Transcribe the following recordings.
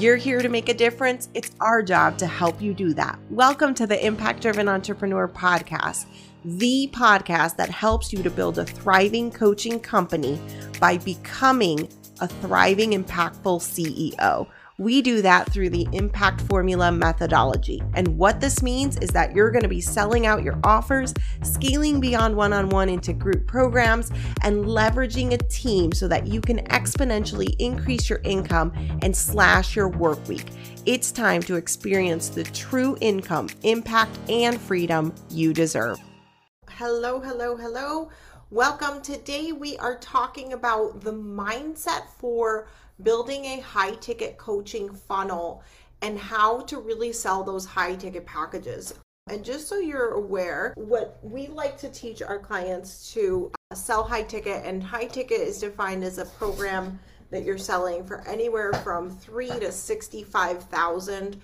you're here to make a difference, it's our job to help you do that. Welcome to the Impact Driven Entrepreneur Podcast, the podcast that helps you to build a thriving coaching company by becoming a thriving, impactful CEO. We do that through the impact formula methodology. And what this means is that you're going to be selling out your offers, scaling beyond one on one into group programs, and leveraging a team so that you can exponentially increase your income and slash your work week. It's time to experience the true income, impact, and freedom you deserve. Hello, hello, hello. Welcome. Today we are talking about the mindset for building a high ticket coaching funnel and how to really sell those high ticket packages. And just so you're aware, what we like to teach our clients to uh, sell high ticket, and high ticket is defined as a program that you're selling for anywhere from three to sixty-five thousand,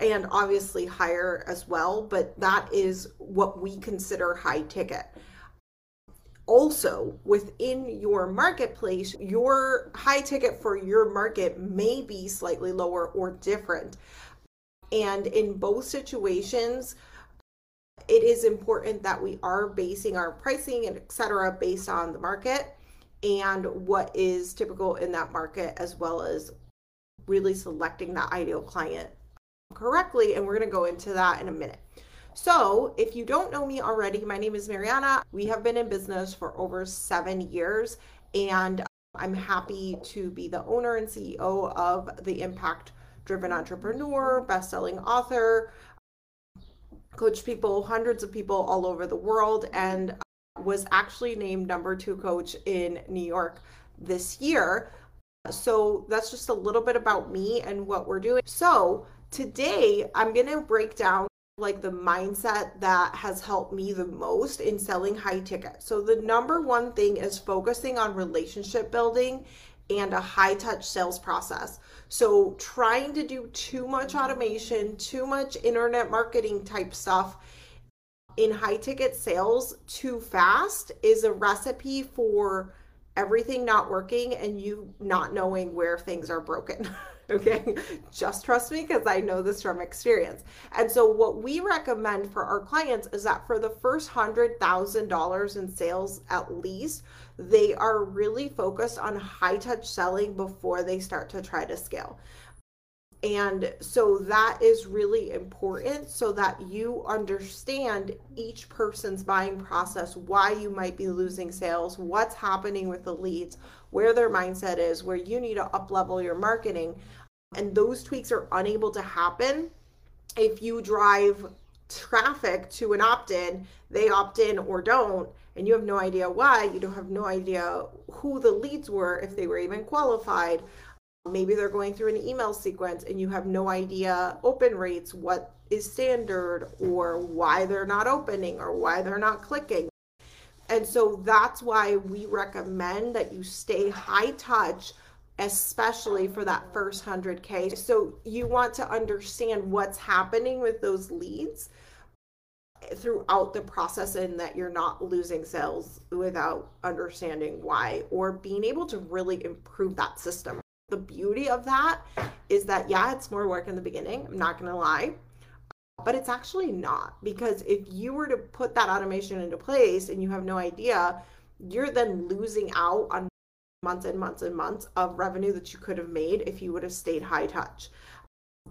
and obviously higher as well. But that is what we consider high ticket also within your marketplace, your high ticket for your market may be slightly lower or different. And in both situations, it is important that we are basing our pricing and etc. based on the market and what is typical in that market, as well as really selecting that ideal client correctly. And we're going to go into that in a minute. So, if you don't know me already, my name is Mariana. We have been in business for over seven years, and um, I'm happy to be the owner and CEO of the Impact Driven Entrepreneur, best selling author, coach people, hundreds of people all over the world, and uh, was actually named number two coach in New York this year. So, that's just a little bit about me and what we're doing. So, today I'm going to break down like the mindset that has helped me the most in selling high ticket. So the number one thing is focusing on relationship building and a high touch sales process. So trying to do too much automation, too much internet marketing type stuff in high ticket sales too fast is a recipe for everything not working and you not knowing where things are broken. Okay, just trust me because I know this from experience. And so, what we recommend for our clients is that for the first $100,000 in sales at least, they are really focused on high touch selling before they start to try to scale. And so that is really important so that you understand each person's buying process, why you might be losing sales, what's happening with the leads, where their mindset is, where you need to up level your marketing. And those tweaks are unable to happen if you drive traffic to an opt in, they opt in or don't, and you have no idea why. You don't have no idea who the leads were, if they were even qualified. Maybe they're going through an email sequence and you have no idea open rates, what is standard, or why they're not opening, or why they're not clicking. And so that's why we recommend that you stay high touch, especially for that first 100K. So you want to understand what's happening with those leads throughout the process and that you're not losing sales without understanding why or being able to really improve that system. The beauty of that is that, yeah, it's more work in the beginning. I'm not going to lie but it's actually not because if you were to put that automation into place and you have no idea, you're then losing out on months and months and months of revenue that you could have made if you would have stayed high touch.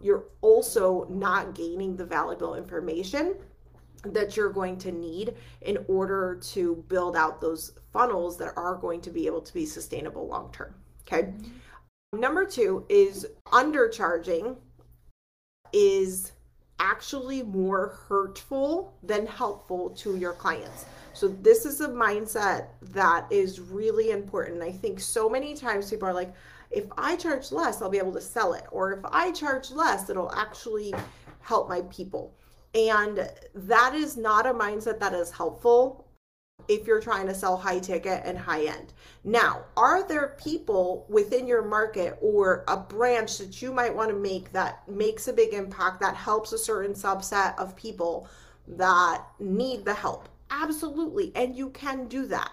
You're also not gaining the valuable information that you're going to need in order to build out those funnels that are going to be able to be sustainable long term. Okay. Mm-hmm. Number two is undercharging is actually more hurtful than helpful to your clients. So this is a mindset that is really important. I think so many times people are like, if I charge less, I'll be able to sell it. Or if I charge less, it'll actually help my people. And that is not a mindset that is helpful if you're trying to sell high ticket and high end. Now, are there people within your market or a branch that you might want to make that makes a big impact that helps a certain subset of people that need the help? Absolutely. And you can do that.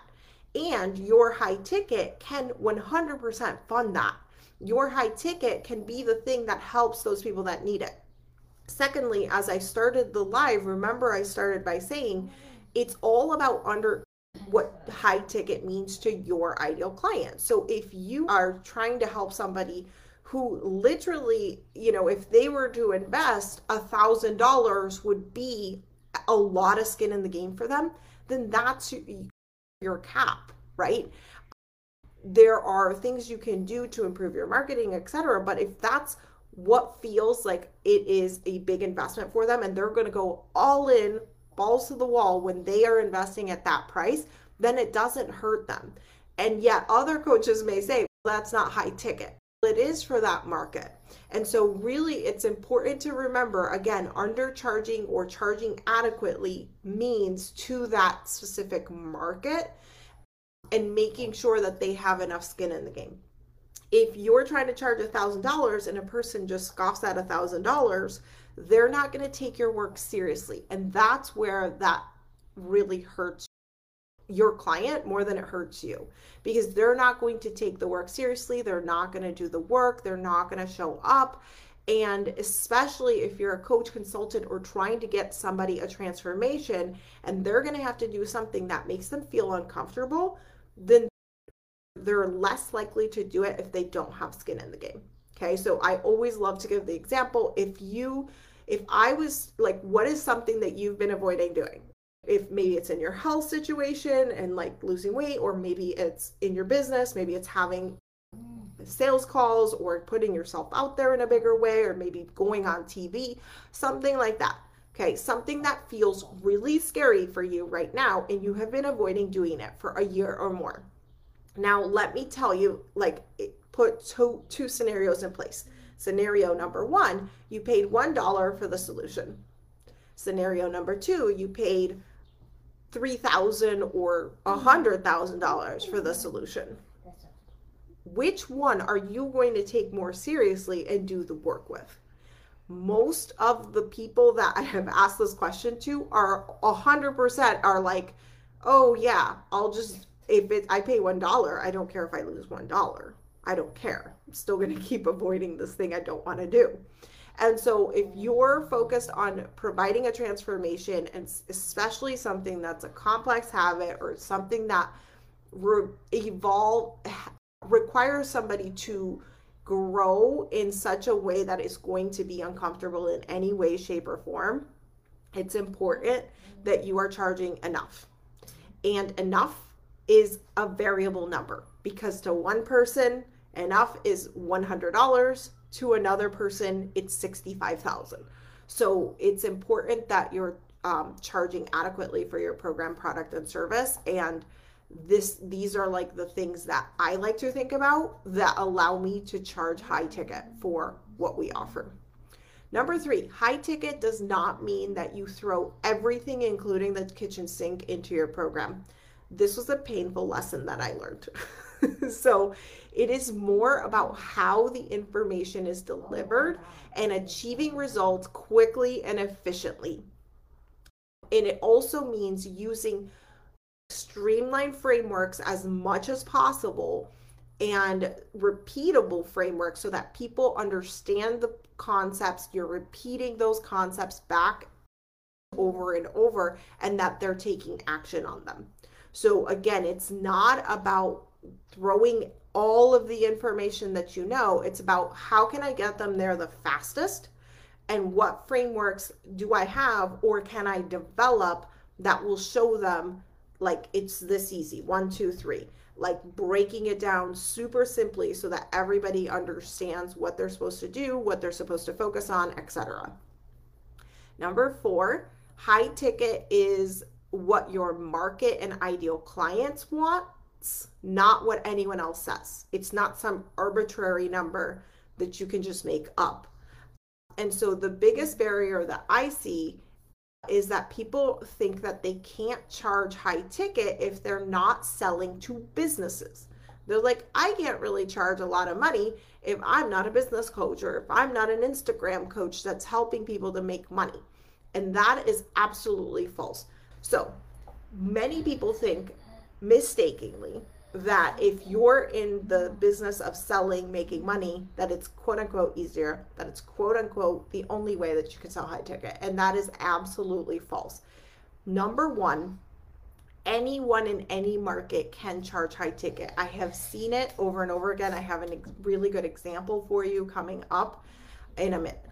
And your high ticket can 100% fund that. your high ticket can be the thing that helps those people that need it. Secondly, as I started the live, remember I started by saying it's all about under what high ticket means to your ideal client. So if you are trying to help somebody who literally, you know, if they were to invest a thousand dollars would be a lot of skin in the game for them, then that's your cap, right? There are things you can do to improve your marketing, etc. But if that's what feels like it is a big investment for them and they're going to go all in, balls to the wall when they are investing at that price, then it doesn't hurt them. And yet, other coaches may say, that's not high ticket. It is for that market. And so, really, it's important to remember again, undercharging or charging adequately means to that specific market and making sure that they have enough skin in the game. If you're trying to charge a $1,000 and a person just scoffs at a $1,000, they're not going to take your work seriously. And that's where that really hurts your client more than it hurts you because they're not going to take the work seriously. They're not going to do the work. They're not going to show up. And especially if you're a coach consultant or trying to get somebody a transformation and they're going to have to do something that makes them feel uncomfortable, then they're less likely to do it if they don't have skin in the game. Okay. So I always love to give the example. If you, if I was like, what is something that you've been avoiding doing? if maybe it's in your health situation and like losing weight or maybe it's in your business maybe it's having sales calls or putting yourself out there in a bigger way or maybe going on TV something like that okay something that feels really scary for you right now and you have been avoiding doing it for a year or more now let me tell you like put two two scenarios in place. Scenario number 1 you paid $1 for the solution. Scenario number 2 you paid three thousand or a hundred thousand dollars for the solution. Which one are you going to take more seriously and do the work with? Most of the people that i have asked this question to are a hundred percent are like oh yeah i'll just if it i pay one dollar i don't care if i lose one dollar. I don't care. I'm still going to keep avoiding this thing i don't want to do. And so, if you're focused on providing a transformation, and especially something that's a complex habit or something that re- evolve requires somebody to grow in such a way that is going to be uncomfortable in any way, shape, or form, it's important that you are charging enough. And enough is a variable number because to one person, enough is $100 to another person it's 65000 so it's important that you're um, charging adequately for your program product and service. And this these are like the things that i like to think about that allow me to charge high ticket for what we offer. Number three high ticket does not mean that you throw everything including the kitchen sink into your program this was a painful lesson that i learned so it is more about how the information is delivered and achieving results quickly and efficiently. And it also means using streamlined frameworks as much as possible and repeatable frameworks so that people understand the concepts. You're repeating those concepts back over and over and that they're taking action on them. So, again, it's not about throwing all of the information that you know. It's about how can I get them there the fastest and what frameworks do I have or can I develop that will show them like it's this easy one, two, three. Like breaking it down super simply so that everybody understands what they're supposed to do, what they're supposed to focus on, etc. Number four, high ticket is what your market and ideal clients wants, not what anyone else says. It's not some arbitrary number that you can just make up. And so the biggest barrier that I see is that people think that they can't charge high ticket if they're not selling to businesses. They're like, I can't really charge a lot of money if I'm not a business coach or if I'm not an Instagram coach that's helping people to make money. And that is absolutely false. So many people think mistakenly that if you're in the business of selling, making money, that it's quote unquote easier, that it's quote unquote the only way that you can sell high ticket. And that is absolutely false. Number one, anyone in any market can charge high ticket. I have seen it over and over again. I have a really good example for you coming up in a minute.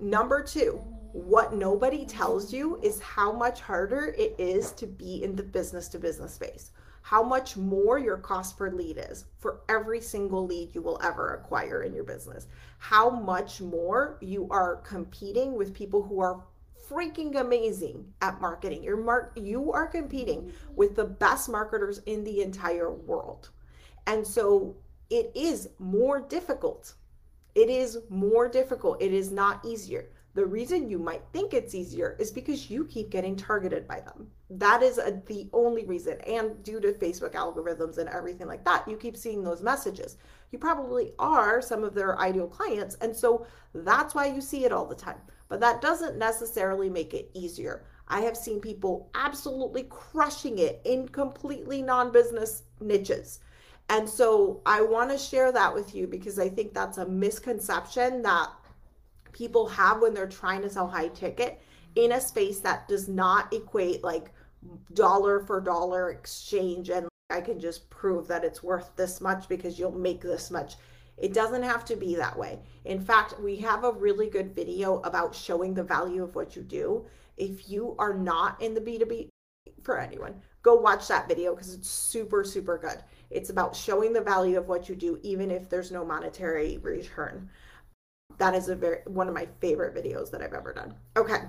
Number two, what nobody tells you is how much harder it is to be in the business to business space how much more your cost per lead is for every single lead you will ever acquire in your business. How much more you are competing with people who are freaking amazing at marketing. You're mar- you are competing with the best marketers in the entire world. And so it is more difficult. It is more difficult. It is not easier. The reason you might think it's easier is because you keep getting targeted by them. That is a, the only reason. And due to Facebook algorithms and everything like that, you keep seeing those messages. You probably are some of their ideal clients. And so that's why you see it all the time. But that doesn't necessarily make it easier. I have seen people absolutely crushing it in completely non business niches. And so I want to share that with you because I think that's a misconception that people have when they're trying to sell high ticket in a space that does not equate like dollar for dollar exchange and I can just prove that it's worth this much because you'll make this much. It doesn't have to be that way. In fact, we have a really good video about showing the value of what you do. If you are not in the B2B for anyone, go watch that video because it's super, super good. It's about showing the value of what you do, even if there's no monetary return that is a very one of my favorite videos that I've ever done. Okay.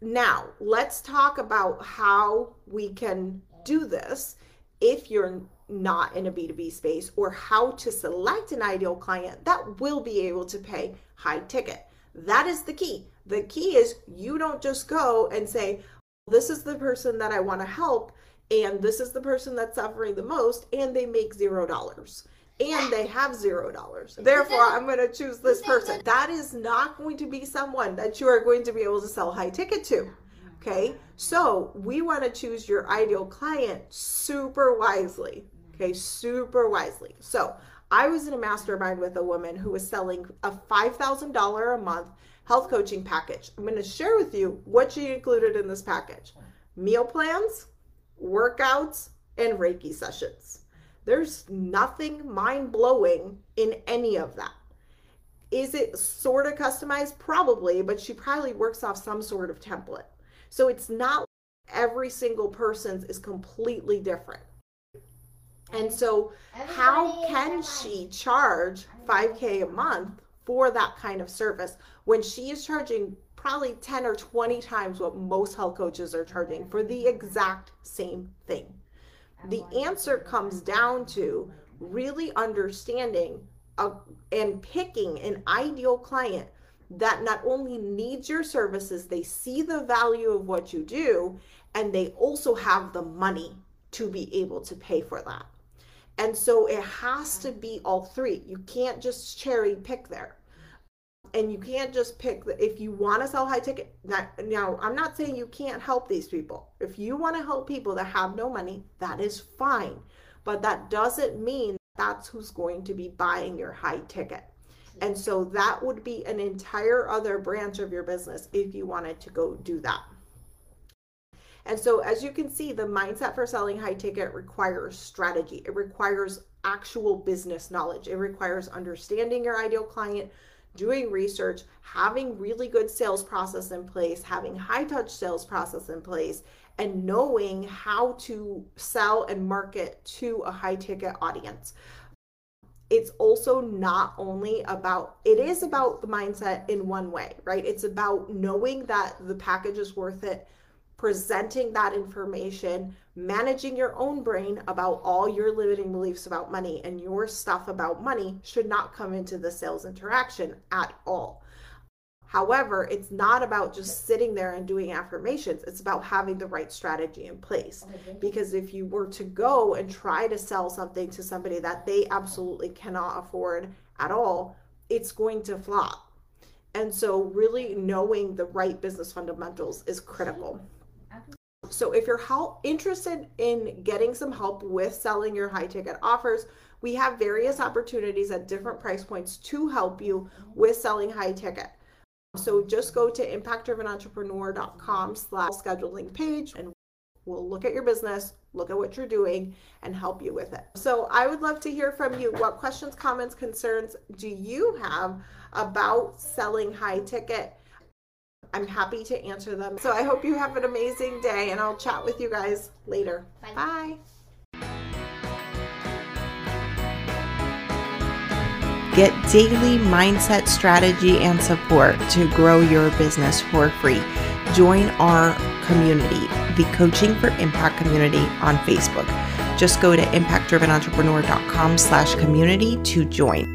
Now, let's talk about how we can do this if you're not in a B2B space or how to select an ideal client that will be able to pay high ticket. That is the key. The key is you don't just go and say, this is the person that I want to help, and this is the person that's suffering the most, and they make zero dollars and they have zero dollars. Therefore, I'm going to choose this person. That is not going to be someone that you are going to be able to sell high ticket to. Okay, so we want to choose your ideal client super wisely. Okay, super wisely. So I was in a mastermind with a woman who was selling a $5,000 a month health coaching package. I'm going to share with you what she included in this package meal plans, workouts, and Reiki sessions. There's nothing mind blowing in any of that. Is it sort of customized? Probably, but she probably works off some sort of template. So it's not every single person's is completely different. And so, how can she charge 5K a month for that kind of service when she is charging probably 10 or 20 times what most health coaches are charging for the exact same thing? The answer comes down to really understanding a, and picking an ideal client that not only needs your services, they see the value of what you do, and they also have the money to be able to pay for that. And so it has to be all three. You can't just cherry pick there and you can't just pick the, if you want to sell high ticket now, now i'm not saying you can't help these people. If you want to help people that have no money that is fine. But that doesn't mean that's who's going to be buying your high ticket. And so that would be an entire other branch of your business if you wanted to go do that. And so as you can see the mindset for selling high ticket requires strategy. It requires actual business knowledge. It requires understanding your ideal client doing research, having really good sales process in place, having high touch sales process in place, and knowing how to sell and market to a high ticket audience. It's also not only about, it is about the mindset in one way, right? It's about knowing that the package is worth it presenting that information, managing your own brain about all your limiting beliefs about money and your stuff about money should not come into the sales interaction at all. However, it's not about just sitting there and doing affirmations. It's about having the right strategy in place. Mm-hmm. Because if you were to go and try to sell something to somebody that they absolutely cannot afford at all, it's going to flop. And so, really knowing the right business fundamentals is critical. So if you're help, interested in getting some help with selling your high ticket offers, we have various opportunities at different price points to help you with selling high ticket. So just go to impactdrivenentrepreneur.com slash scheduling page and we'll look at your business, look at what you're doing, and help you with it. So I would love to hear from you. What questions, comments, concerns do you have about selling high ticket? I'm happy to answer them. So I hope you have an amazing day and I'll chat with you guys later. Bye. Bye. Get daily mindset strategy and support to grow your business for free. Join our community, the Coaching for Impact community on Facebook. Just go to impactdrivenentrepreneur.com slash community to join.